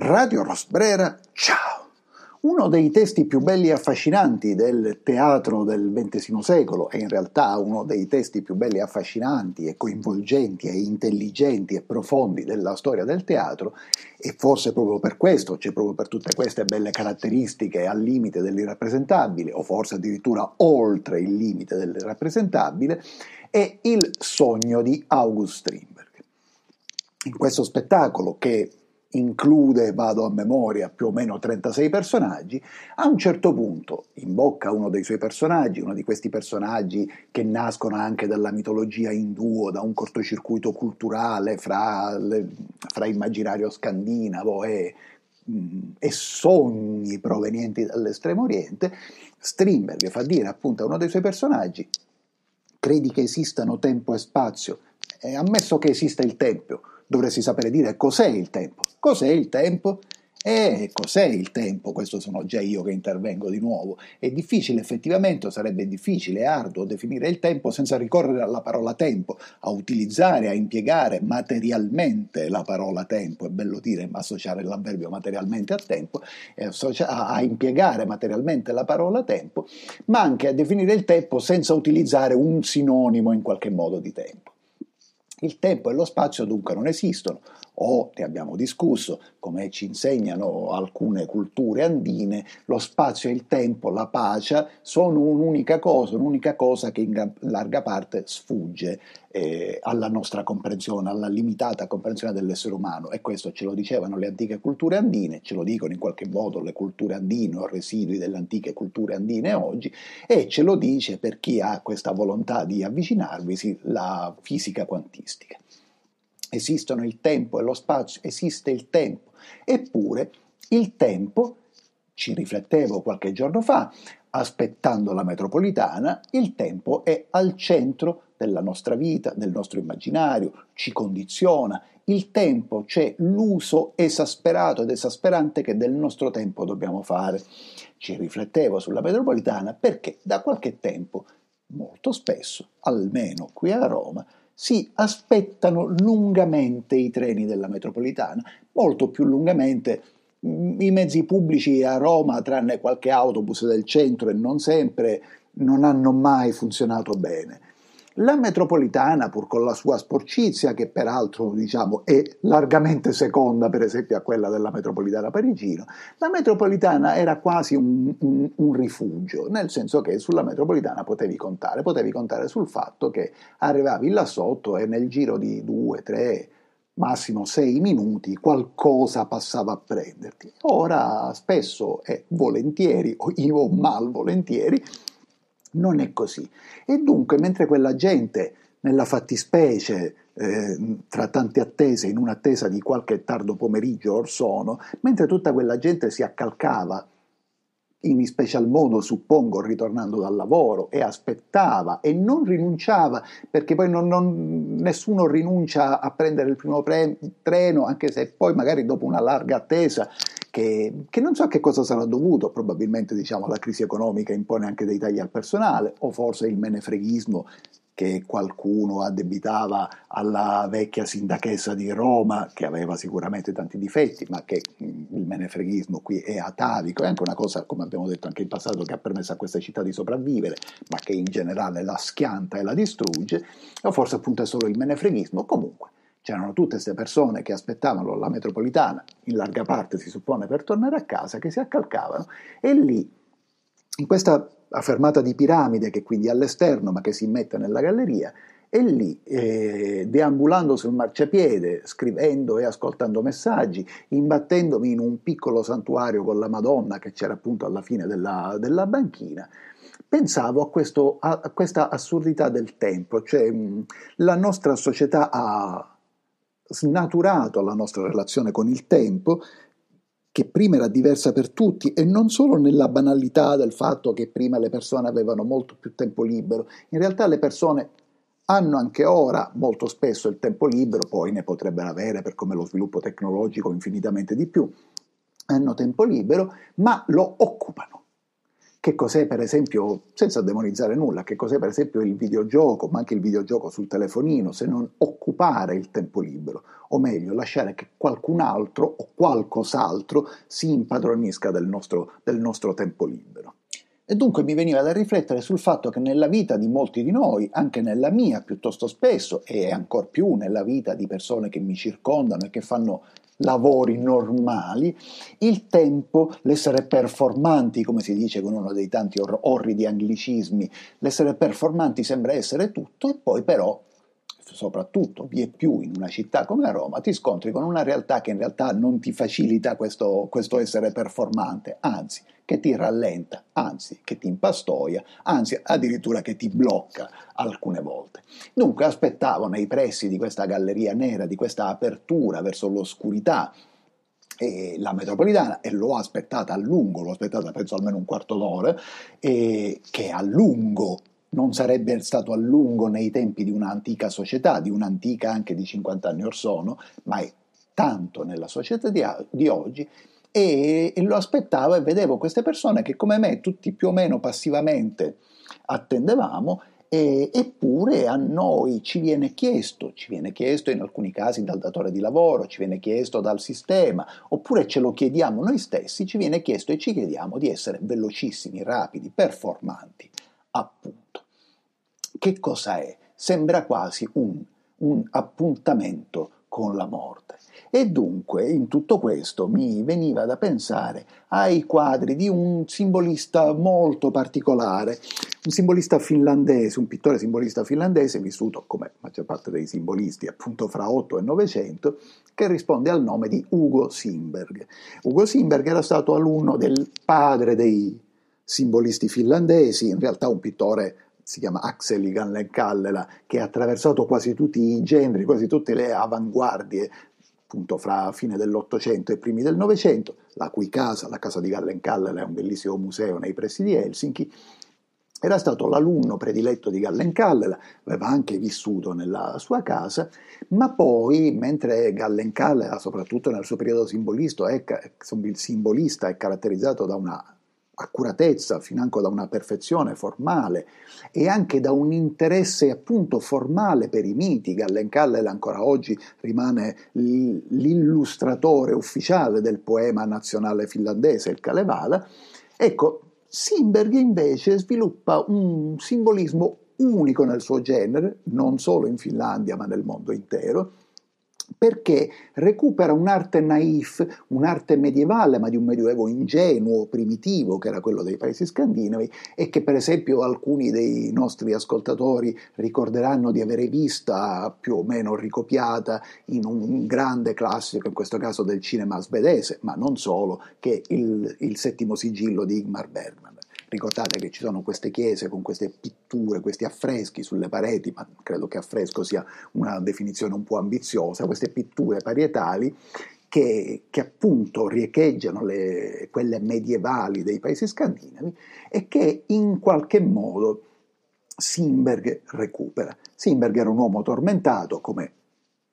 Radio Rosbrera, ciao! Uno dei testi più belli e affascinanti del teatro del XX secolo e in realtà uno dei testi più belli e affascinanti e coinvolgenti e intelligenti e profondi della storia del teatro e forse proprio per questo, cioè proprio per tutte queste belle caratteristiche al limite dell'irrappresentabile o forse addirittura oltre il limite dell'irrappresentabile, è Il sogno di August Strindberg. In questo spettacolo che include, vado a memoria, più o meno 36 personaggi, a un certo punto imbocca uno dei suoi personaggi, uno di questi personaggi che nascono anche dalla mitologia induo, da un cortocircuito culturale fra, le, fra immaginario scandinavo e, mm, e sogni provenienti dall'estremo oriente, Strindberg fa dire appunto a uno dei suoi personaggi, credi che esistano tempo e spazio, e ammesso che esista il tempo, dovresti sapere dire cos'è il tempo. Cos'è il tempo? E cos'è il tempo? Questo sono già io che intervengo di nuovo. È difficile effettivamente, sarebbe difficile arduo definire il tempo senza ricorrere alla parola tempo, a utilizzare, a impiegare materialmente la parola tempo, è bello dire associare l'avverbio materialmente a tempo, a impiegare materialmente la parola tempo, ma anche a definire il tempo senza utilizzare un sinonimo in qualche modo di tempo. Il tempo e lo spazio dunque non esistono, o ne abbiamo discusso, come ci insegnano alcune culture andine, lo spazio e il tempo, la pace, sono un'unica cosa, un'unica cosa che in larga parte sfugge eh, alla nostra comprensione, alla limitata comprensione dell'essere umano. E questo ce lo dicevano le antiche culture andine, ce lo dicono in qualche modo le culture andine o residui delle antiche culture andine oggi e ce lo dice per chi ha questa volontà di avvicinarvisi la fisica quantistica esistono il tempo e lo spazio, esiste il tempo. Eppure il tempo, ci riflettevo qualche giorno fa, aspettando la metropolitana, il tempo è al centro della nostra vita, del nostro immaginario, ci condiziona. Il tempo c'è l'uso esasperato ed esasperante che del nostro tempo dobbiamo fare. Ci riflettevo sulla metropolitana perché da qualche tempo, molto spesso, almeno qui a Roma, si aspettano lungamente i treni della metropolitana, molto più lungamente mm, i mezzi pubblici a Roma, tranne qualche autobus del centro e non sempre, non hanno mai funzionato bene. La metropolitana, pur con la sua sporcizia, che peraltro diciamo, è largamente seconda per esempio a quella della metropolitana parigino, la metropolitana era quasi un, un, un, rifugio, nel senso che sulla metropolitana potevi contare, potevi contare sul fatto che arrivavi là sotto e nel giro di due, tre, massimo sei minuti qualcosa passava a prenderti. Ora spesso e volentieri, o io malvolentieri, non è così. E dunque, mentre quella gente, nella fattispecie, eh, tra tante attese, in un'attesa di qualche tardo pomeriggio or sono, mentre tutta quella gente si accalcava, in special modo suppongo ritornando dal lavoro, e aspettava e non rinunciava, perché poi non, non, nessuno rinuncia a prendere il primo pre- treno, anche se poi magari dopo una larga attesa che, che, non so a che cosa sarà dovuto, probabilmente diciamo, la crisi economica impone anche dei tagli al personale o forse il menefreghismo che qualcuno addebitava alla vecchia sindachessa di Roma, che aveva sicuramente tanti difetti, ma che il menefreghismo qui è atavico, è anche una cosa, come abbiamo detto anche in passato, che ha permesso a questa città di sopravvivere, ma che in generale la schianta e la distrugge, o forse appunto è solo il menefreghismo, comunque C'erano tutte queste persone che aspettavano la metropolitana, in larga parte si suppone per tornare a casa, che si accalcavano. E lì, in questa fermata di piramide che quindi è all'esterno ma che si immette nella galleria, e lì, eh, deambulando sul marciapiede, scrivendo e ascoltando messaggi, imbattendomi in un piccolo santuario con la Madonna che c'era appunto alla fine della, della banchina, pensavo a, questo, a, questa assurdità del tempo, cioè mh, la nostra società ha snaturato la nostra relazione con il tempo, che prima era diversa per tutti e non solo nella banalità del fatto che prima le persone avevano molto più tempo libero, in realtà le persone hanno anche ora molto spesso il tempo libero, poi ne potrebbero avere per come lo sviluppo tecnologico infinitamente di più, hanno tempo libero, ma lo occupano. Che cos'è per esempio, senza demonizzare nulla, che cos'è per esempio il videogioco, ma anche il videogioco sul telefonino, se non occupare il tempo libero, o meglio lasciare che qualcun altro o qualcos'altro si impadronisca del nostro, del nostro tempo libero. E dunque mi veniva da riflettere sul fatto che nella vita di molti di noi, anche nella mia piuttosto spesso, e ancor più nella vita di persone che mi circondano e che fanno lavori normali, il tempo, l'essere performanti, come si dice con uno dei tanti or- orridi anglicismi, l'essere performanti sembra essere tutto e poi però soprattutto vi più in una città come Roma, ti scontri con una realtà che in realtà non ti facilita questo, questo essere performante, anzi che ti rallenta, anzi che ti impastoia, anzi addirittura che ti blocca alcune volte. Dunque aspettavo nei pressi di questa galleria nera, di questa apertura verso l'oscurità, la metropolitana e l'ho aspettata a lungo, l'ho aspettata penso almeno un quarto d'ora, e che a lungo non sarebbe stato a lungo nei tempi di un'antica società, di un'antica anche di 50 anni or sono, ma è tanto nella società di, di oggi e, e, lo aspettavo e vedevo queste persone che come me tutti più o meno passivamente attendevamo e, eppure a noi ci viene chiesto, ci viene chiesto in alcuni casi dal datore di lavoro, ci viene chiesto dal sistema, oppure ce lo chiediamo noi stessi, ci viene chiesto e ci chiediamo di essere velocissimi, rapidi, performanti appunto. Che cosa è? Sembra quasi un, un appuntamento con la morte. E dunque in tutto questo mi veniva da pensare ai quadri di un simbolista molto particolare, un simbolista finlandese, un pittore simbolista finlandese vissuto come maggior parte dei simbolisti appunto fra 8 e 900, che risponde al nome di Ugo Simberg. Ugo Simberg era stato alunno del padre dei simbolisti finlandesi, in realtà un pittore si chiama Axel Gallen-Kallela, che ha attraversato quasi tutti i generi, quasi tutte le avanguardie, appunto fra fine dell'Ottocento e primi del Novecento, la cui casa, la casa di Gallen-Kallela, è un bellissimo museo nei pressi di Helsinki, era stato l'alunno prediletto di Gallen-Kallela, aveva anche vissuto nella sua casa, ma poi, mentre Gallen-Kallela, soprattutto nel suo periodo simbolista, è caratterizzato da una accuratezza, financo da una perfezione formale e anche da un interesse appunto formale per i miti. Gallen Kallel ancora oggi rimane l'illustratore ufficiale del poema nazionale finlandese, il Kalevala. Ecco, Simberg invece sviluppa un simbolismo unico nel suo genere, non solo in Finlandia ma nel mondo intero, perché recupera un'arte naif, un'arte medievale, ma di un medioevo ingenuo, primitivo, che era quello dei paesi scandinavi, e che per esempio alcuni dei nostri ascoltatori ricorderanno di avere vista più o meno ricopiata in un grande classico, in questo caso del cinema svedese, ma non solo, che è il, il settimo sigillo di Igmar Bergman. Ricordate che ci sono queste chiese con queste pitture, questi affreschi sulle pareti, ma credo che affresco sia una definizione un po' ambiziosa, queste pitture parietali che, che, appunto riecheggiano le, quelle medievali dei paesi scandinavi e che in qualche modo Simberg recupera. Simberg era un uomo tormentato, come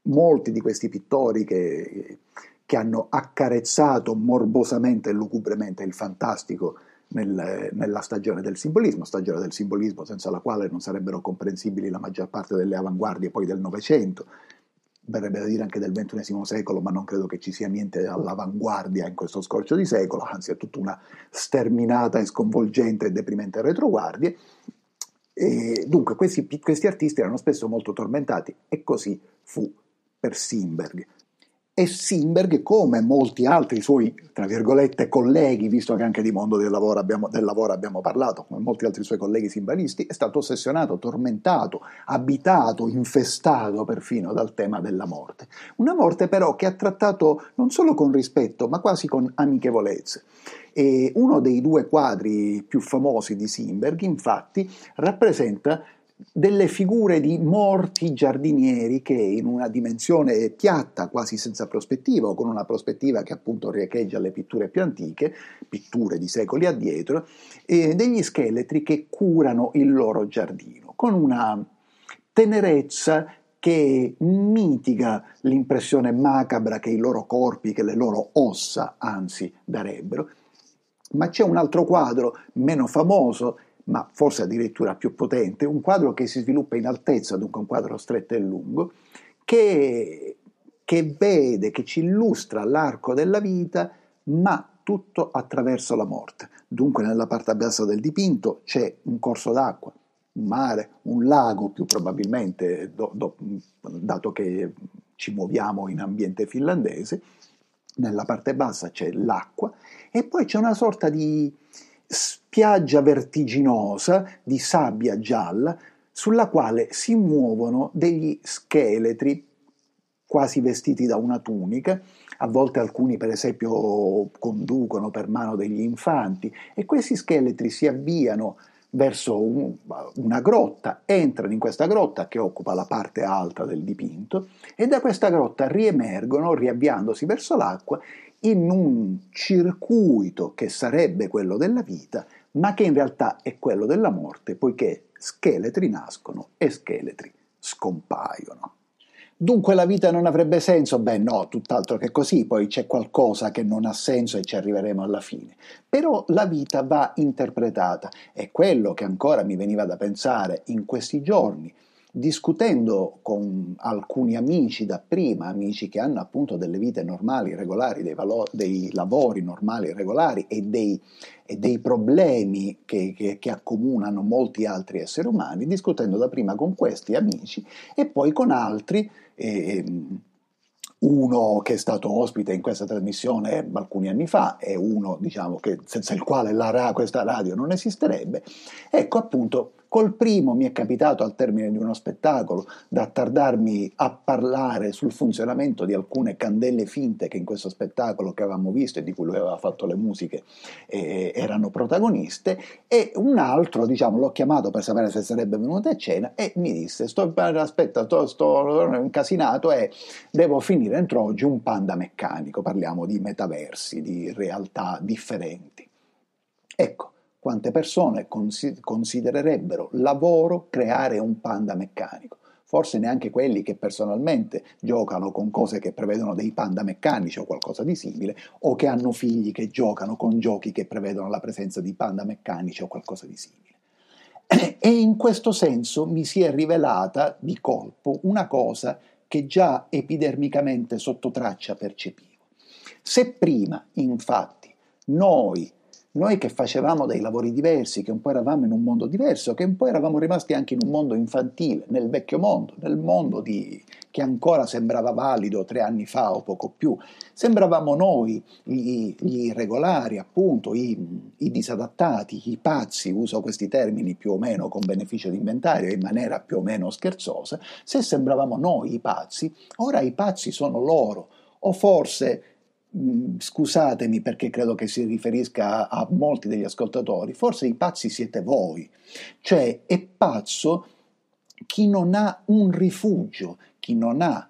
molti di questi pittori che, che hanno accarezzato morbosamente e lugubremente il fantastico nel, nella stagione del simbolismo, stagione del simbolismo senza la quale non sarebbero comprensibili la maggior parte delle avanguardie poi del Novecento, verrebbe da dire anche del XXI secolo, ma non credo che ci sia niente all'avanguardia in questo scorcio di secolo, anzi è tutta una sterminata e sconvolgente e deprimente retroguardia. E dunque questi, questi artisti erano spesso molto tormentati e così fu per Simberg e Simberg, come molti altri suoi, tra virgolette, colleghi, visto che anche di mondo del lavoro abbiamo, del lavoro abbiamo parlato, come molti altri suoi colleghi simbalisti, è stato ossessionato, tormentato, abitato, infestato perfino dal tema della morte. Una morte però che ha trattato non solo con rispetto, ma quasi con amichevolezza. E uno dei due quadri più famosi di Simberg, infatti, rappresenta delle figure di morti giardinieri che in una dimensione piatta, quasi senza prospettiva, o con una prospettiva che appunto riecheggia le pitture più antiche, pitture di secoli addietro, eh, degli scheletri che curano il loro giardino, con una tenerezza che mitiga l'impressione macabra che i loro corpi, che le loro ossa anzi darebbero, Ma c'è un altro quadro meno famoso, ma forse addirittura più potente, un quadro che si sviluppa in altezza, dunque un quadro stretto e lungo, che, che vede, che ci illustra l'arco della vita, ma tutto attraverso la morte. Dunque nella parte bassa del dipinto c'è un corso d'acqua, un mare, un lago più probabilmente, do, do, dato che ci muoviamo in ambiente finlandese, nella parte bassa c'è l'acqua e poi c'è una sorta di spiaggia vertiginosa di sabbia gialla sulla quale si muovono degli scheletri quasi vestiti da una tunica, a volte alcuni per esempio conducono per mano degli infanti e questi scheletri si avviano verso un, una grotta, entrano in questa grotta che occupa la parte alta del dipinto e da questa grotta riemergono, riavviandosi verso l'acqua, in un circuito che sarebbe quello della vita, ma che in realtà è quello della morte, poiché scheletri nascono e scheletri scompaiono. Dunque la vita non avrebbe senso? Beh no, tutt'altro che così, poi c'è qualcosa che non ha senso e ci arriveremo alla fine. Però la vita va interpretata, è quello che ancora mi veniva da pensare in questi giorni, discutendo con alcuni amici da prima, amici che hanno appunto delle vite normali, regolari, dei, valo- dei lavori normali, regolari e dei, e dei problemi che, che, che, accomunano molti altri esseri umani, discutendo da prima con questi amici e poi con altri. Eh, uno che è stato ospite in questa trasmissione alcuni anni fa e uno diciamo, che, senza il quale la, questa radio non esisterebbe. Ecco appunto Col primo mi è capitato al termine di uno spettacolo d'attardarmi a parlare sul funzionamento di alcune candele finte che in questo spettacolo che avevamo visto e di cui lui aveva fatto le musiche eh, erano protagoniste e un altro, diciamo, l'ho chiamato per sapere se sarebbe venuto a cena e mi disse sto, aspetta, sto, sto incasinato e devo finire entro oggi un panda meccanico, parliamo di metaversi, di realtà differenti. Ecco, quante persone considererebbero lavoro creare un panda meccanico. Forse neanche quelli che personalmente giocano con cose che prevedono dei panda meccanici o qualcosa di simile, o che hanno figli che giocano con giochi che prevedono la presenza di panda meccanici o qualcosa di simile. E in questo senso mi si è rivelata di colpo una cosa che già epidermicamente sotto traccia percepivo. Se prima, infatti, noi noi che facevamo dei lavori diversi, che un po' eravamo in un mondo diverso, che un po' eravamo rimasti anche in un mondo infantile, nel vecchio mondo, nel mondo di, che ancora sembrava valido tre anni fa o poco più, sembravamo noi gli, gli irregolari, appunto, i, i, disadattati, i pazzi, uso questi termini più o meno con beneficio di inventario in maniera più o meno scherzosa, se sembravamo noi i pazzi, ora i pazzi sono loro, o forse scusatemi perché credo che si riferisca a, a, molti degli ascoltatori, forse i pazzi siete voi, cioè è pazzo chi non ha un rifugio, chi non ha,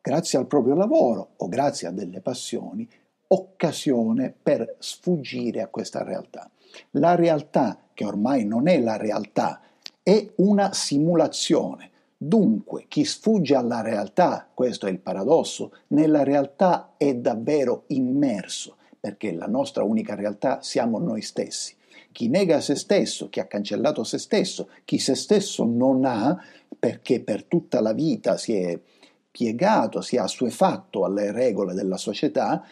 grazie al proprio lavoro o grazie a delle passioni, occasione per sfuggire a questa realtà. La realtà, che ormai non è la realtà, è una simulazione Dunque, chi sfugge alla realtà, questo è il paradosso, nella realtà è davvero immerso, perché la nostra unica realtà siamo noi stessi. Chi nega se stesso, chi ha cancellato se stesso, chi se stesso non ha, perché per tutta la vita si è piegato, si è assuefatto alle regole della società,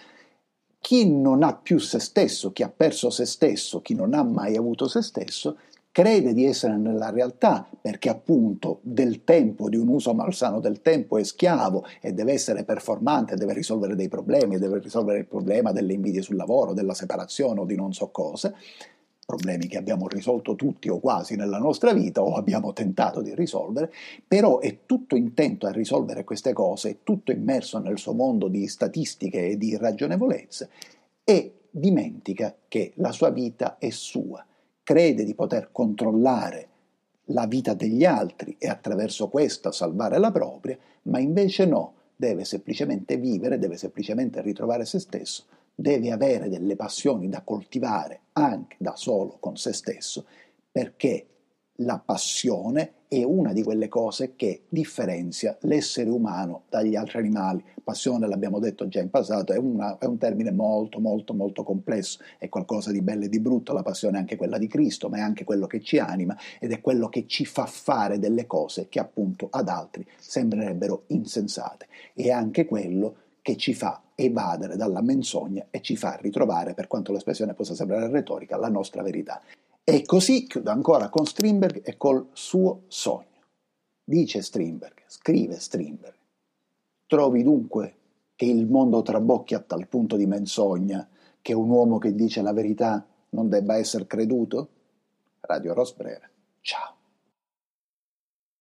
chi non ha più se stesso, chi ha perso se stesso, chi non ha mai avuto se stesso, crede di essere nella realtà perché appunto del tempo, di un uso malsano del tempo è schiavo e deve essere performante, deve risolvere dei problemi, deve risolvere il problema delle invidie sul lavoro, della separazione o di non so cosa, problemi che abbiamo risolto tutti o quasi nella nostra vita o abbiamo tentato di risolvere, però è tutto intento a risolvere queste cose, è tutto immerso nel suo mondo di statistiche e di ragionevolezze e dimentica che la sua vita è sua crede di poter controllare la vita degli altri e attraverso questa salvare la propria, ma invece no, deve semplicemente vivere, deve semplicemente ritrovare se stesso, deve avere delle passioni da coltivare anche da solo con se stesso, perché la passione è una di quelle cose che differenzia l'essere umano dagli altri animali. Passione, l'abbiamo detto già in passato, è, una, è, un termine molto, molto, molto complesso, è qualcosa di bello e di brutto, la passione è anche quella di Cristo, ma è anche quello che ci anima ed è quello che ci fa fare delle cose che appunto ad altri sembrerebbero insensate. È anche quello che ci fa evadere dalla menzogna e ci fa ritrovare, per quanto l'espressione possa sembrare retorica, la nostra verità. E così chiudo ancora con Strindberg e col suo sogno. Dice Strindberg, scrive Strindberg, trovi dunque che il mondo trabocchi a tal punto di menzogna che un uomo che dice la verità non debba essere creduto? Radio Rosbrera. Ciao.